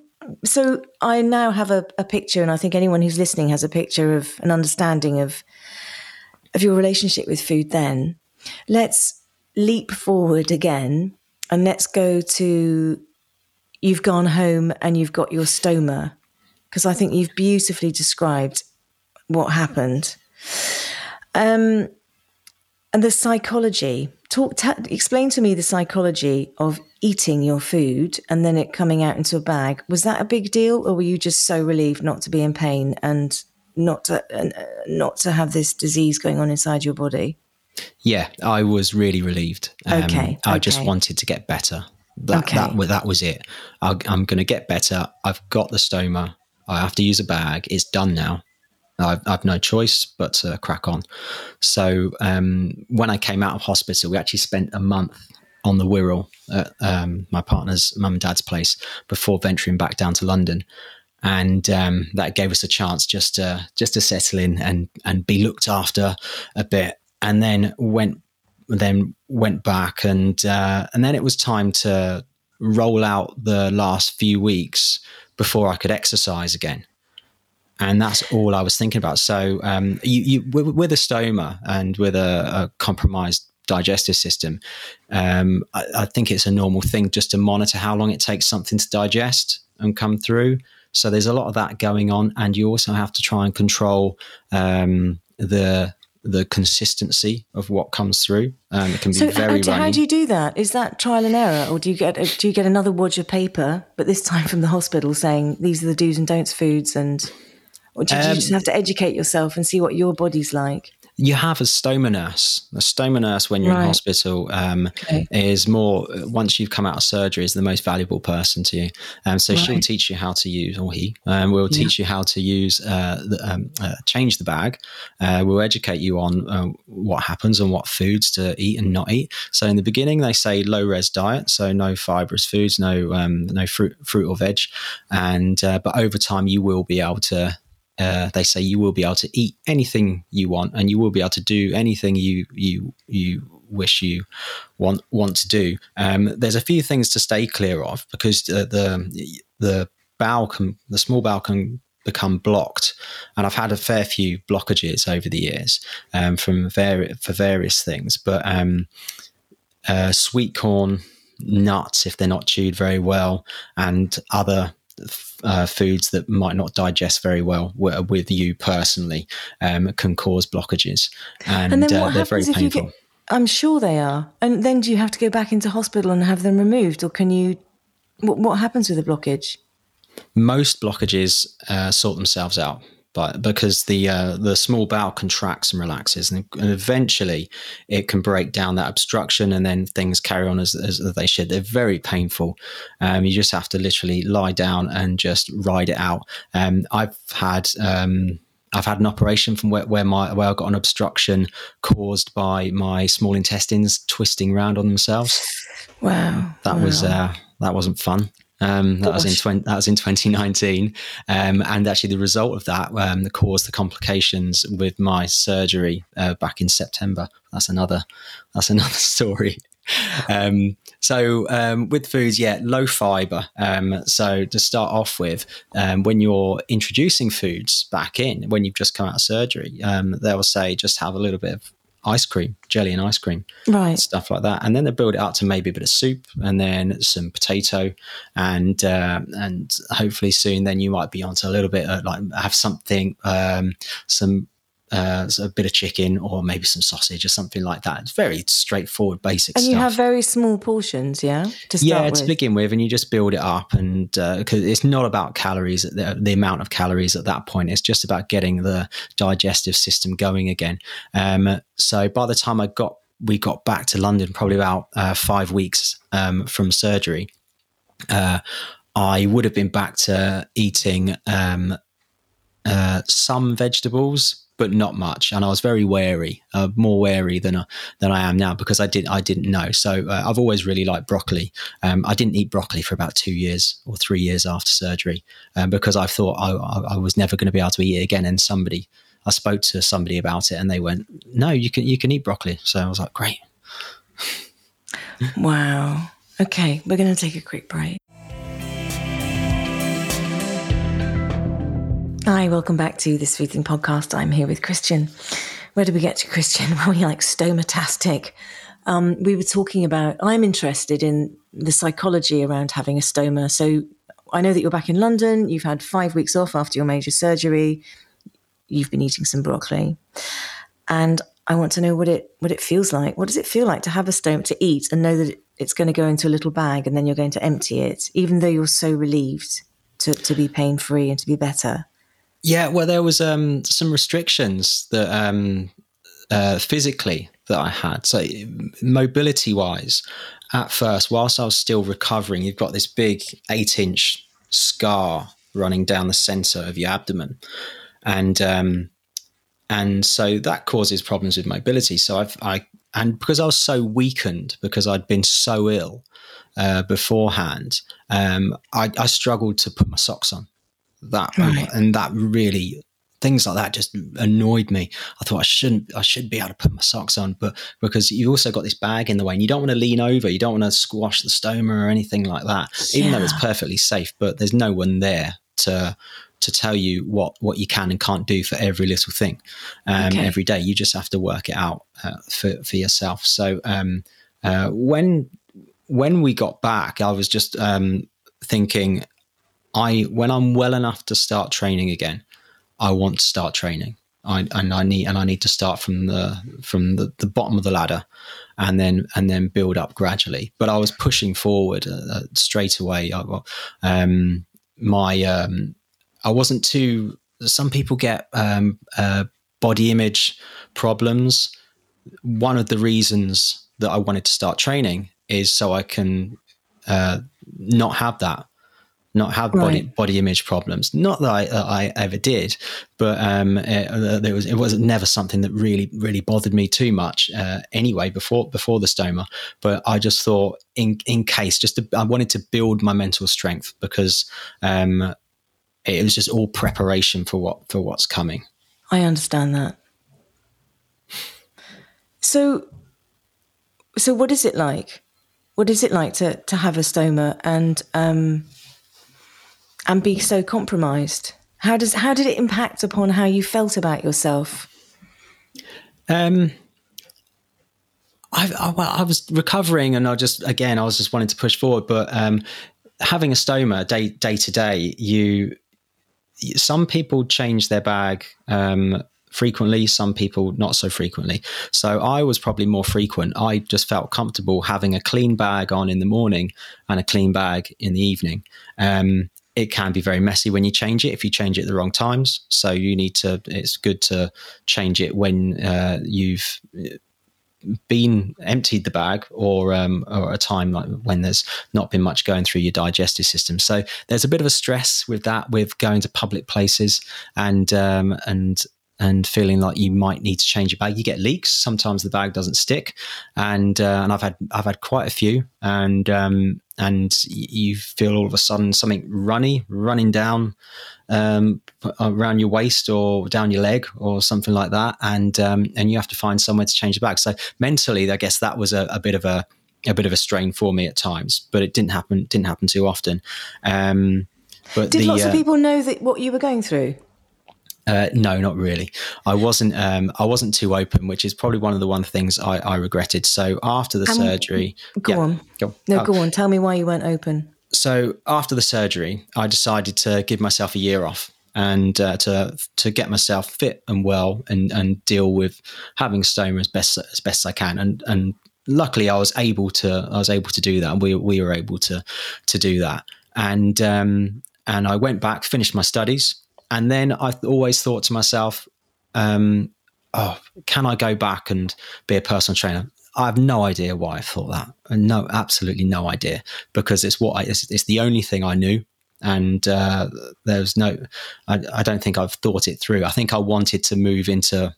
Speaker 1: so I now have a, a, picture, and I think anyone who's listening has a picture of an understanding of of your relationship with food. Then let's leap forward again, and let's go to you've gone home and you've got your stoma, because I think you've beautifully described what happened. Um, and the psychology. Talk, t- explain to me the psychology of eating your food and then it coming out into a bag. Was that a big deal, or were you just so relieved not to be in pain and not to uh, not to have this disease going on inside your body?
Speaker 2: Yeah, I was really relieved.
Speaker 1: Um, okay,
Speaker 2: I just wanted to get better. That okay. that, that was it. I, I'm going to get better. I've got the stoma. I have to use a bag. It's done now. I've, I've no choice but to crack on. So um, when I came out of hospital, we actually spent a month on the Wirral at um, my partner's mum and dad's place before venturing back down to London. And um, that gave us a chance just to just to settle in and and be looked after a bit, and then went then went back and uh, and then it was time to roll out the last few weeks before I could exercise again and that's all I was thinking about. So, um, you, you, with, a stoma and with a, a compromised digestive system, um, I, I, think it's a normal thing just to monitor how long it takes something to digest and come through. So there's a lot of that going on, and you also have to try and control um, the the consistency of what comes through. Um, it can be
Speaker 1: so
Speaker 2: very.
Speaker 1: How, how do you do that? Is that trial and error, or do you get do you get another wad of paper, but this time from the hospital, saying these are the do's and don'ts foods and or um, you just have to educate yourself and see what your body's like?
Speaker 2: You have a stoma nurse. A stoma nurse, when you're right. in hospital, um, okay. is more once you've come out of surgery, is the most valuable person to you. Um, so right. she'll teach you how to use, or he um, will teach yeah. you how to use, uh, the, um, uh, change the bag. Uh, we'll educate you on uh, what happens and what foods to eat and not eat. So in the beginning, they say low res diet, so no fibrous foods, no um, no fruit, fruit or veg, and uh, but over time you will be able to uh, they say you will be able to eat anything you want and you will be able to do anything you you you wish you want want to do. Um, there's a few things to stay clear of because the the, the bowel can the small bowel can become blocked, and I've had a fair few blockages over the years um, from vari- for various things, but um, uh, sweet corn nuts if they're not chewed very well and other uh, foods that might not digest very well with you personally um, can cause blockages, and, and uh, they're very painful. Get,
Speaker 1: I'm sure they are. And then do you have to go back into hospital and have them removed, or can you? What, what happens with a blockage?
Speaker 2: Most blockages uh, sort themselves out but because the uh, the small bowel contracts and relaxes, and, and, eventually it can break down that obstruction, and then things carry on as, as they should. They're very painful. Um, you just have to literally lie down and just ride it out. Um, I've had. Um, I've had an operation from where, where my where I got an obstruction caused by my small intestines twisting around on themselves.
Speaker 1: Wow,
Speaker 2: that
Speaker 1: wow.
Speaker 2: was uh, that wasn't fun. Um, that was in 20, that was in 2019, um, and actually the result of that um, caused the complications with my surgery uh, back in September. That's another that's another story. Um, so um, with foods, yeah, low fiber. Um, so to start off with, um, when you're introducing foods back in, when you've just come out of surgery, um, they'll say just have a little bit of ice cream, jelly and ice cream,
Speaker 1: right,
Speaker 2: stuff like that, and then they build it up to maybe a bit of soup, and then some potato, and uh, and hopefully soon then you might be onto a little bit of like have something, um, some uh, a bit of chicken or maybe some sausage or something like that. It's very straightforward, basic
Speaker 1: and
Speaker 2: stuff.
Speaker 1: you have very small portions, yeah?
Speaker 2: To yeah, with. to begin with, and you just build it up. And because uh, it's not about calories, the, the, amount of calories at that point, it's just about getting the digestive system going again. Um, so by the time I got, we got back to London, probably about uh, five weeks um, from surgery, uh, I would have been back to eating um, uh, some vegetables, but not much. And I was very wary, uh, more wary than uh, than I am now because I did I didn't know. So uh, I've always really liked broccoli. Um, I didn't eat broccoli for about two years or three years after surgery um, because I thought I, I, I was never going to be able to eat it again. And somebody, I spoke to somebody about it, and they went, "No, you can you can eat broccoli." So I was like, "Great."
Speaker 1: wow. Okay, we're going to take a quick break. Hi, welcome back to this Food Thing podcast. I'm here with Christian. Where do we get to, Christian? Well, we like stomatastic. Um, we were talking about, I'm interested in the psychology around having a stoma. So I know that you're back in London. You've had five weeks off after your major surgery. You've been eating some broccoli. And I want to know what it what it feels like. What does it feel like to have a stoma to eat and know that it's going to go into a little bag and then you're going to empty it, even though you're so relieved to, to be pain free and to be better?
Speaker 2: Yeah, well, there was um, some restrictions that um, uh, physically that I had. So mobility wise, at first, whilst I was still recovering, you've got this big eight inch scar running down the center of your abdomen, and um, and so that causes problems with mobility. So I've I and because I was so weakened because I'd been so ill uh, beforehand, um, I, I struggled to put my socks on that right. and that really things like that just annoyed me. I thought I shouldn't, I should be able to put my socks on, but because you've also got this bag in the way and you don't want to lean over, you don't want to squash the stoma or anything like that, yeah. even though it's perfectly safe, but there's no one there to, to tell you what, what you can and can't do for every little thing um, okay. every day. You just have to work it out uh, for, for yourself. So um, uh, when, when we got back, I was just um, thinking, I when I'm well enough to start training again, I want to start training. I, and I need and I need to start from the from the, the bottom of the ladder, and then and then build up gradually. But I was pushing forward uh, uh straight away. I, um, my um, I wasn't too. Some people get um, uh, body image problems. One of the reasons that I wanted to start training is so I can uh, not have that not have right. body body image problems. Not that I, uh, I ever did, but um, it, uh, there was it was never something that really really bothered me too much uh, anyway before before the stoma. But I just thought in in case, just to, I wanted to build my mental strength because um, it was just all preparation for what for what's coming.
Speaker 1: I understand that. So, so what is it like? What is it like to to have a stoma and um, and be so compromised? How does how did it impact upon how you felt about yourself?
Speaker 2: Um, I, I, well, I was recovering, and I just again I was just wanting to push forward, but um, having a stoma day day to day, you some people change their bag um, frequently, some people not so frequently. So I was probably more frequent. I just felt comfortable having a clean bag on in the morning and a clean bag in the evening. Um, it can be very messy when you change it if you change it at the wrong times. So you need to. It's good to change it when uh, you've been emptied the bag or um, or a time like when there's not been much going through your digestive system. So there's a bit of a stress with that with going to public places and um, and and feeling like you might need to change your bag. You get leaks. Sometimes the bag doesn't stick, and uh, and I've had I've had quite a few, and um, and you feel all of a sudden something runny running down um, around your waist or down your leg or something like that, and um, and you have to find somewhere to change the bag. So mentally, I guess that was a, a bit of a a bit of a strain for me at times, but it didn't happen didn't happen too often. Um,
Speaker 1: but did the, lots of uh, people know that what you were going through?
Speaker 2: Uh, no, not really. I wasn't. Um, I wasn't too open, which is probably one of the one things I, I regretted. So after the um, surgery,
Speaker 1: go yeah, on. Go, no, uh, go on. Tell me why you weren't open.
Speaker 2: So after the surgery, I decided to give myself a year off and uh, to to get myself fit and well and and deal with having stoma as best as best I can. And and luckily, I was able to I was able to do that, and we we were able to to do that. And um, and I went back, finished my studies and then I've always thought to myself, um, oh, can I go back and be a personal trainer? I have no idea why I thought that. No, absolutely no idea because it's what I, it's, it's the only thing I knew. And uh, there's no, I, I don't think I've thought it through. I think I wanted to move into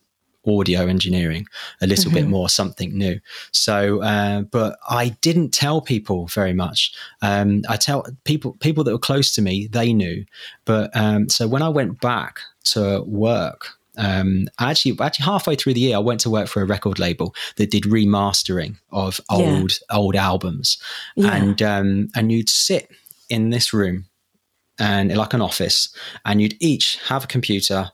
Speaker 2: audio engineering a little mm-hmm. bit more something new so uh, but i didn't tell people very much um, i tell people people that were close to me they knew but um, so when i went back to work um, actually, actually halfway through the year, I went to work for a record label that did remastering of old yeah. old albums, yeah. and um, and you'd sit in this room and like an office, and you'd each have a computer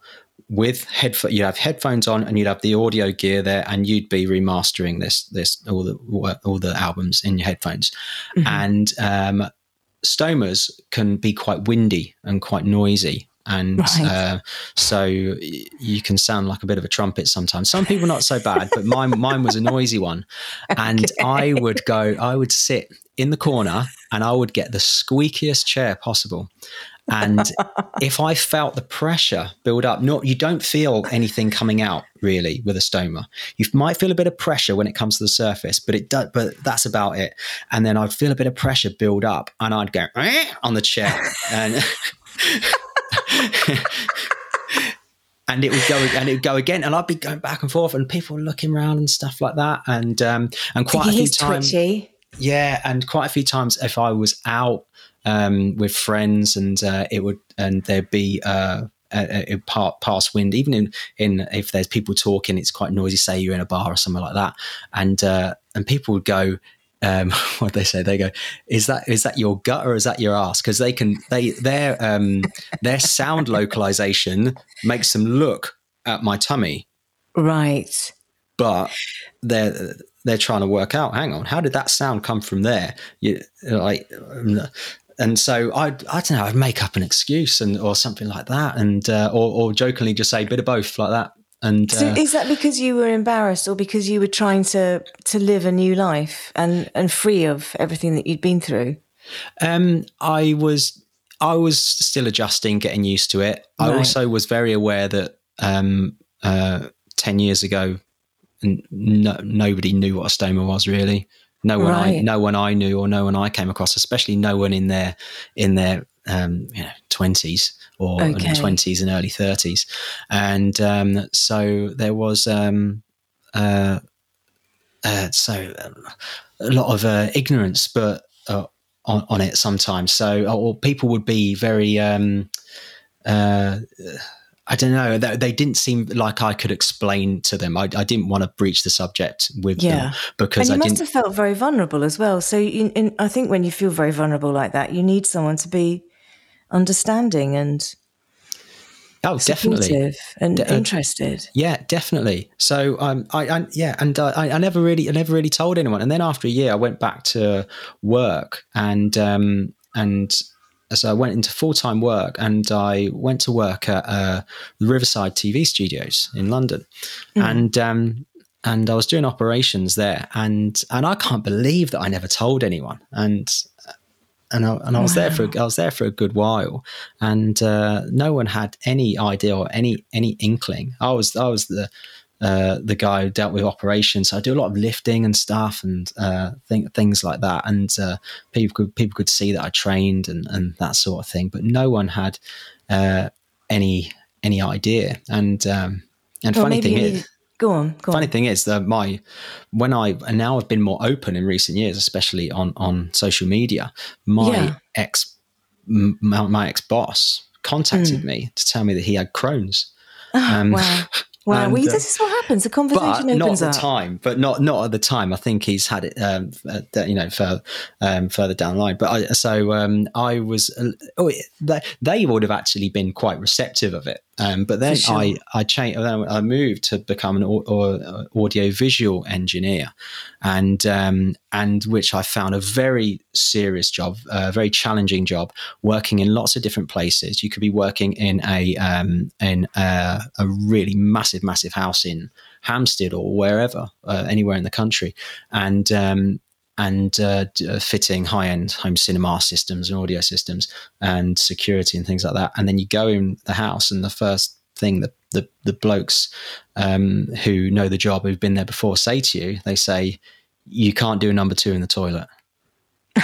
Speaker 2: with headphone you have headphones on and you'd have the audio gear there and you'd be remastering this this all the all the albums in your headphones mm-hmm. and um, stomas can be quite windy and quite noisy and right. uh, so you can sound like a bit of a trumpet sometimes. Some people not so bad, but mine mine was a noisy one, and. I would go, I would sit in the corner, and I would get the squeakiest chair possible, and if I felt the pressure build up, not you don't feel anything coming out really with a stoma. You might feel a bit of pressure when it comes to the surface, but it does. But that's about it. And then I'd feel a bit of pressure build up, and I'd go eh, on the chair, and and it would go and it would go again, and I'd be going back and forth, and people looking around and stuff like that, and um, and quite a few times. Yeah, and quite a few times if I was out um, with friends, and uh, it would and there'd be uh, a, a past wind. Even in in if there's people talking, it's quite noisy. Say you're in a bar or something like that, and uh, and people would go. Um, what they say? They go, "Is that is that your gut or is that your ass?" Because they can they their um, their sound localization makes them look at my tummy,
Speaker 1: right?
Speaker 2: But they're they're trying to work out. Hang on, how did that sound come from there? You like and so I, I don't know, I'd make up an excuse and or something like that, and uh, or, or jokingly just say a bit of both like that. And
Speaker 1: so uh, is that because you were embarrassed, or because you were trying to to live a new life and and free of everything that you'd been through?
Speaker 2: Um, I was I was still adjusting, getting used to it. Right. I also was very aware that um, uh, ten years ago, no, nobody knew what a stoma was really. No one, right. I, no one I knew or no one I came across, especially no one in their in their um, you know twenties or twenties okay. and early thirties, and um, so there was um, uh, uh, so a lot of uh, ignorance, but uh, on, on, it sometimes. So or people would be very. Um, uh, I don't know. They, they, didn't seem like I could explain to them. I, I didn't want to breach the subject with yeah. them because
Speaker 1: and you
Speaker 2: I
Speaker 1: must have felt very vulnerable as well. So in, in, I think when you feel very vulnerable like that, you need someone to be understanding and
Speaker 2: oh, definitely
Speaker 1: and De- uh, interested.
Speaker 2: Yeah, definitely. So um, I, I yeah, and uh, I, I never really, I never really told anyone. And then after a year, I went back to work and um, and so I went into full time work and I went to work at uh, the Riverside TV studios in London, mm. and um, and I was doing operations there, and and I can't believe that I never told anyone, and and I, and I was wow. there for I was there for a good while, and uh, no one had any idea or any any inkling. I was I was the uh, the guy who dealt with operations. So I do a lot of lifting and stuff and uh, th- things like that. And uh, people could people could see that I trained and, and that sort of thing. But no one had uh, any any idea. And um, And funny thing is,
Speaker 1: Go on. Go
Speaker 2: Funny
Speaker 1: on.
Speaker 2: thing is that my when I and now I've been more open in recent years, especially on on social media. My
Speaker 1: Yeah.
Speaker 2: ex my, my ex boss contacted me to tell me that he had Crohn's. Um,
Speaker 1: wow. Wow.
Speaker 2: and,
Speaker 1: well,
Speaker 2: uh,
Speaker 1: this is what happens. The conversation
Speaker 2: but
Speaker 1: conversation
Speaker 2: not at
Speaker 1: opens
Speaker 2: the time. But not not at the time. I think he's had it, um, uh, you know, further um, further down the line. But I, so um, I was. Uh, oh, they, they would have actually been quite receptive of it. Um, but then
Speaker 1: sure.
Speaker 2: I I changed. I moved to become an au- au- audio visual engineer, and um, and which I found a very serious job, a very challenging job, working in lots of different places. You could be working in a um, in a, a really massive, massive house in Hampstead or wherever, uh, anywhere in the country, and um, and uh, uh, fitting high end home cinema systems and audio systems and security and things like that. And then you go in the house, and the first thing that the, the blokes um, who know the job, who've been there before, say to you, they say, You can't do a number two in the toilet.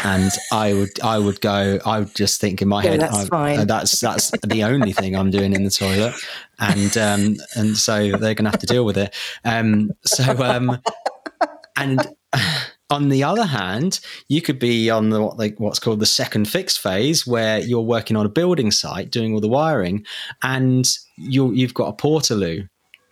Speaker 2: And I would, I would go. I would just think in my
Speaker 1: Yeah,
Speaker 2: head,
Speaker 1: that's
Speaker 2: I-
Speaker 1: fine.
Speaker 2: that's that's the only thing I'm doing in the toilet, and um, and so they're going to have to deal with it. Um, so um, and on the other hand, you could be on the what like what's called the second fix phase, where you're working on a building site, doing all the wiring, and you you've got a portaloo,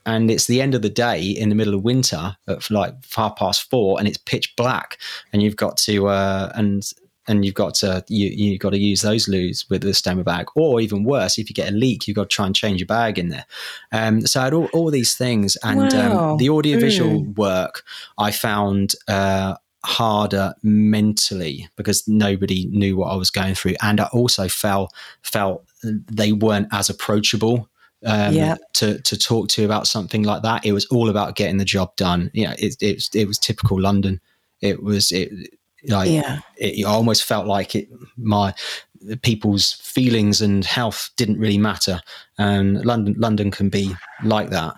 Speaker 2: and it's the end of the day in the middle of winter at like half past four, and it's pitch black, and you've got to uh, and and you've got to you you've got to use those loos with the stoma bag, or even worse, if you get a leak, you've got to try and change your bag in there. Um, so I had all, all these things, and
Speaker 1: Wow.
Speaker 2: um, the audiovisual work I found uh, harder mentally because nobody knew what I was going through, and I also felt felt they weren't as approachable. Um,
Speaker 1: Yeah.
Speaker 2: to to talk to about something like that, it was all about getting the job done. Know, it it, it was typical London. It was it like
Speaker 1: Yeah.
Speaker 2: it, I almost felt like it my people's feelings and health didn't really matter and london london can be like that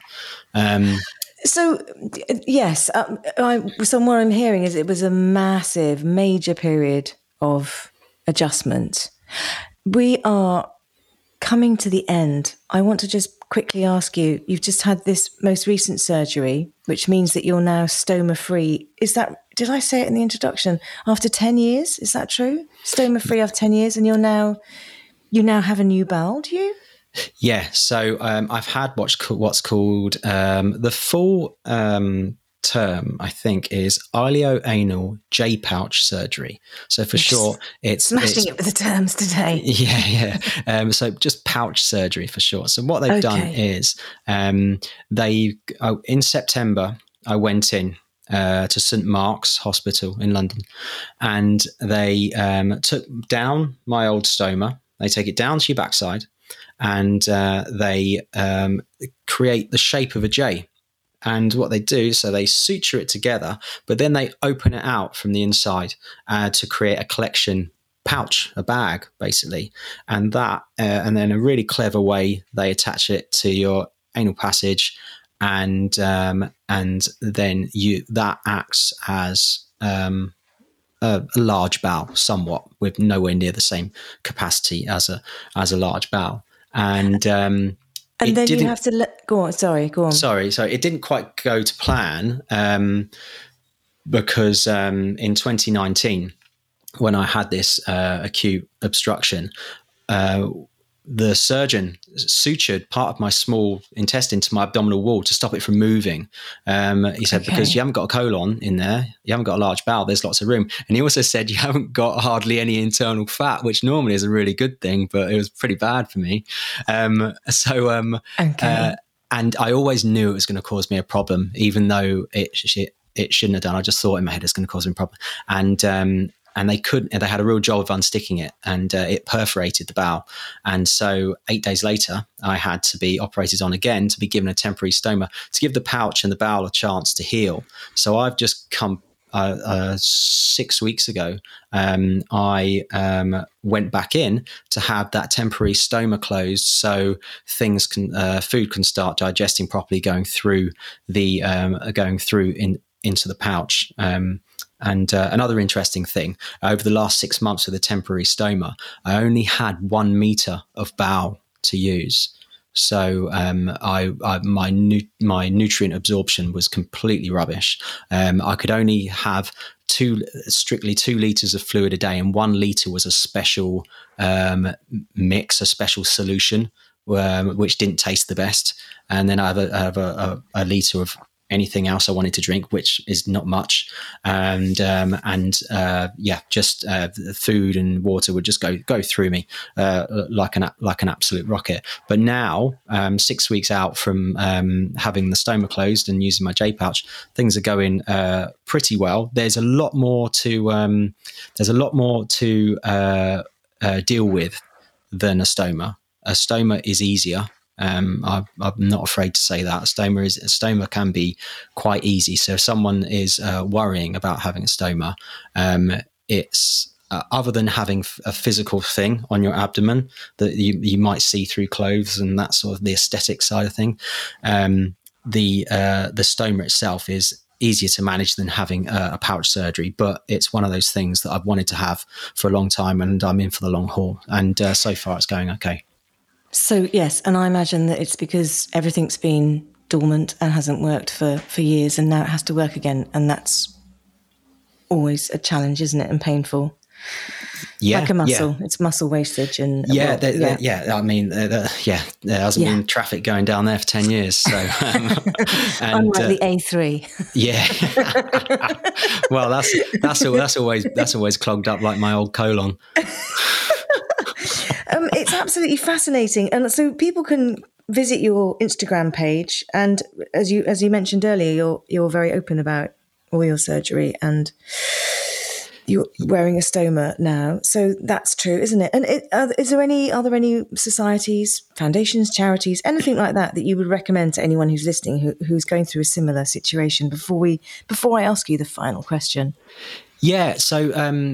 Speaker 2: um
Speaker 1: So, yes, um, I, so what I'm hearing is it was a massive, major period of adjustment. We are coming to the end. I want to just quickly ask you you've just had this most recent surgery, which means that you're now stoma free. Is that, did I say it in the introduction? After 10 years? Is that true? Stoma free after 10 years, and you're now, you now have a new bowel, do you?
Speaker 2: Yeah so um i've had what's called, what's called um the full um term i think is ileoanal j pouch surgery so for short it's
Speaker 1: Smashing
Speaker 2: it's-
Speaker 1: it with the terms today.
Speaker 2: Yeah, yeah. Um, so just pouch surgery for short. So what they've done is um, they oh, in September I went in uh, to St Mark's Hospital in London, and they um, took down my old stoma. They take it down to your backside, and uh, they um, create the shape of a J. And what they do, so they suture it together, but then they open it out from the inside uh, to create a collection pouch, a bag, basically. And that, uh, and then a really clever way, they attach it to your anal passage, and um, and then you that acts as um, a, a large bowel, somewhat, with nowhere near the same capacity as a as a large bowel. And um,
Speaker 1: And then you have to let, go on, sorry, go on.
Speaker 2: sorry, so it didn't quite go to plan um, because um, in 2019, when I had this uh, acute obstruction, uh, the surgeon sutured part of my small intestine to my abdominal wall to stop it from moving. Um, he said,
Speaker 1: Okay.
Speaker 2: because you haven't got a colon in there, you haven't got a large bowel, there's lots of room. And he also said, you haven't got hardly any internal fat, which normally is a really good thing, but it was pretty bad for me. Um, so, um,
Speaker 1: Okay.
Speaker 2: uh, and I always knew it was going to cause me a problem, even though it sh- it shouldn't have done. I just thought in my head it's going to cause me a problem, and um, and they couldn't. They had a real job of unsticking it, and uh, it perforated the bowel. And so eight days later, I had to be operated on again to be given a temporary stoma to give the pouch and the bowel a chance to heal. So I've just come. Uh, uh, six weeks ago, um, I um, went back in to have that temporary stoma closed, so things can, uh, food can start digesting properly, going through the, um, going through in into the pouch. Um, and uh, another interesting thing, over the last six months with a temporary stoma, I only had one meter of bowel to use. So um, I, I, my nu- my nutrient absorption was completely rubbish. Um, I could only have two strictly two liters of fluid a day, and one liter was a special um, mix, a special solution, um, which didn't taste the best. And then I have a, I have a, a, a liter of anything else I wanted to drink, which is not much. And um, and uh, yeah, just uh, food and water would just go go through me uh, like an like an absolute rocket. But now, um, six weeks out from um, having the stoma closed and using my J pouch, things are going uh, pretty well. There's a lot more to um, there's a lot more to uh, uh, deal with than a stoma. A stoma is easier um, I, am not afraid to say that stoma is stoma can be quite easy. So if someone is uh, worrying about having a stoma, um, it's uh, other than having a physical thing on your abdomen that you, you might see through clothes and that sort of the aesthetic side of thing. Um, the uh, the stoma itself is easier to manage than having a, a, pouch surgery. But it's one of those things that I've wanted to have for a long time, and I'm in for the long haul. And uh, so far, it's going okay.
Speaker 1: So yes, and I imagine that it's because everything's been dormant and hasn't worked for for years, and now it has to work again, and that's always a challenge, isn't it, and painful.
Speaker 2: Yeah,
Speaker 1: like a muscle. Yeah. It's muscle wastage, and
Speaker 2: yeah, well, yeah. yeah. I mean, uh, yeah, there hasn't yeah. been traffic going down there for ten years. So, um,
Speaker 1: and, unlike uh, the A three.
Speaker 2: Yeah. well, that's that's that's always that's always clogged up like my old colon
Speaker 1: um, it's absolutely fascinating, and so people can visit your Instagram page. And as you as you mentioned earlier, you're you're very open about all your surgery and you're wearing a stoma now, so that's true, isn't it? And it, uh, is there any are there any societies, foundations, charities, anything like that that you would recommend to anyone who's listening who, who's going through a similar situation? Before we before I ask you the final question.
Speaker 2: Yeah, so um,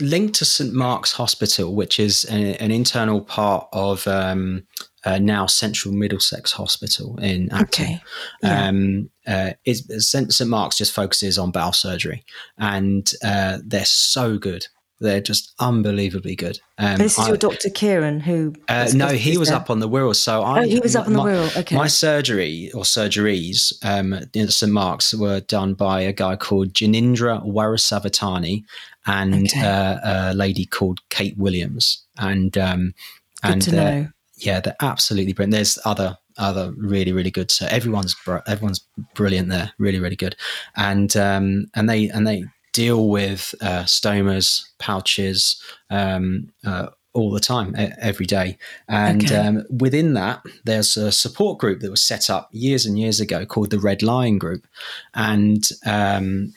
Speaker 2: linked to St Mark's Hospital, which is a, an internal part of um, uh, now Central Middlesex Hospital in Acton. Okay. Yeah. Um, uh, St, St Mark's just focuses on bowel surgery, and uh, they're so good. They're just unbelievably good.
Speaker 1: Um, this is I, your Dr. Kieran, who.
Speaker 2: Uh, no, he was there. up on the Wirral. So I.
Speaker 1: Oh, he was up on the Wirral. Okay.
Speaker 2: My surgery or surgeries um, in St Mark's were done by a guy called Janindra Warusavitarne and okay. uh, a lady called Kate Williams. And um,
Speaker 1: good and to know.
Speaker 2: yeah, they're absolutely brilliant. There's other other really really good. So everyone's everyone's brilliant there. Really really good. And um, and they and they deal with uh, stomas, pouches, um, uh, all the time, every day. And okay. um, within that, there's a support group that was set up years and years ago called the Red Lion Group. And um,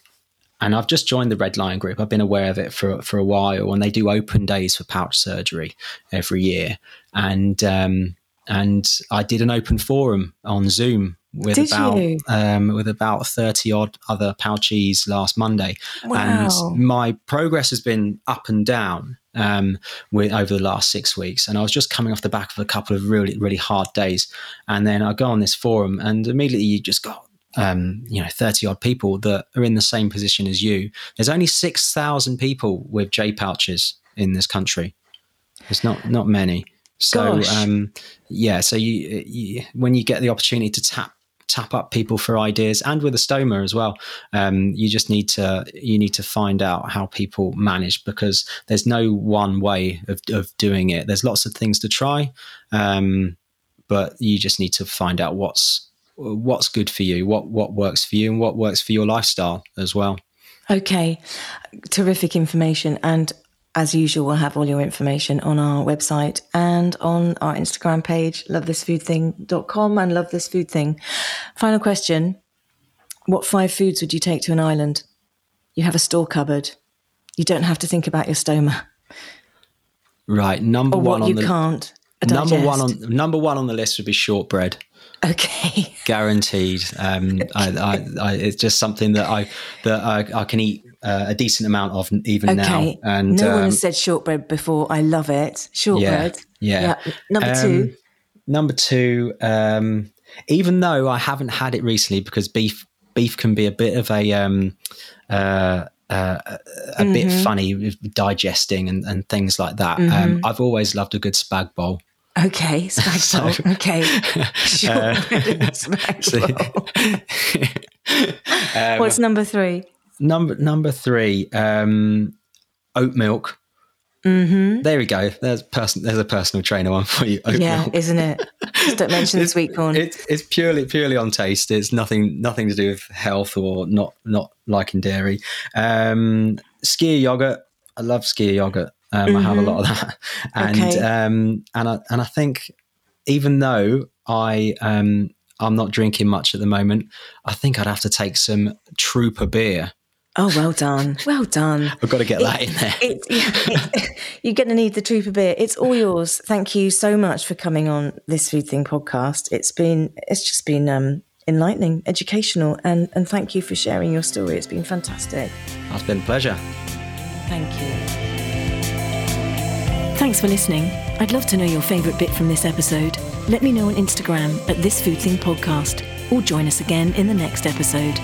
Speaker 2: and I've just joined the Red Lion Group. I've been aware of it for for a while, and they do open days for pouch surgery every year. And um, and I did an open forum on Zoom with Did about um, with about thirty odd other pouchies last Monday, wow. and my progress has been up and down um, with over the last six weeks. And I was just coming off the back of a couple of really really hard days, and then I go on this forum, and immediately you just got um, you know, 30 odd people that are in the same position as you. There's only 6,000 people with J pouches in this country. It's not, not many. So, um, yeah, so you, you, when you get the opportunity to tap tap up people for ideas and with a stoma as well um, you just need to you need to find out how people manage because there's no one way of, of doing it. There's lots of things to try um, but you just need to find out what's what's good for you what what works for you and what works for your lifestyle as well.
Speaker 1: Okay. Terrific information. And as usual, we'll have all your information on our website and on our Instagram page, lovethisfoodthing.com and love this food thing. Final question What five foods would you take to an island? You have a store cupboard. You don't have to think about your stoma.
Speaker 2: Right. Number
Speaker 1: or
Speaker 2: one
Speaker 1: what
Speaker 2: on
Speaker 1: you
Speaker 2: the
Speaker 1: can't.
Speaker 2: Number one on number one on the list would be shortbread.
Speaker 1: Okay.
Speaker 2: Guaranteed. Um, I, I, I, it's just something that I that I, I can eat uh, a decent amount of even okay.
Speaker 1: now. And no um, one has said shortbread before. I love it. Shortbread.
Speaker 2: Yeah. yeah.
Speaker 1: yeah. Number um, two.
Speaker 2: Number two. Um, even though I haven't had it recently, because beef beef can be a bit of a um, uh, uh, a mm-hmm. bit funny with digesting and, and things like that. Um, mm-hmm. I've always loved a good spag bowl.
Speaker 1: Okay, spag so, Okay, sure. Uh, um, What's number three?
Speaker 2: Number number three, um, oat milk.
Speaker 1: Mm-hmm.
Speaker 2: There we go. There's person. There's a personal trainer one for you.
Speaker 1: Oat yeah, milk. isn't it? Just don't mention the sweet corn.
Speaker 2: It's, it's purely purely on taste. It's nothing nothing to do with health or not not liking dairy. Um, skyr yogurt. I love skyr yogurt. Um, mm-hmm. I have a lot of that, and okay. um, and I and I think even though I um, I'm not drinking much at the moment, I think I'd have to take some Trooper beer
Speaker 1: Oh, well done. Well done.
Speaker 2: I've got to get it, that in there. It,
Speaker 1: it, you're going to need the Trooper beer. It's all yours. Thank you so much for coming on this Food Thing podcast. It's been, it's just been um, enlightening, educational, and, and thank you for sharing your story. It's been fantastic.
Speaker 2: It's been a pleasure.
Speaker 1: Thank you. Thanks for listening. I'd love to know your favourite bit from this episode. Let me know on Instagram at This Food Thing Podcast or join us again in the next episode.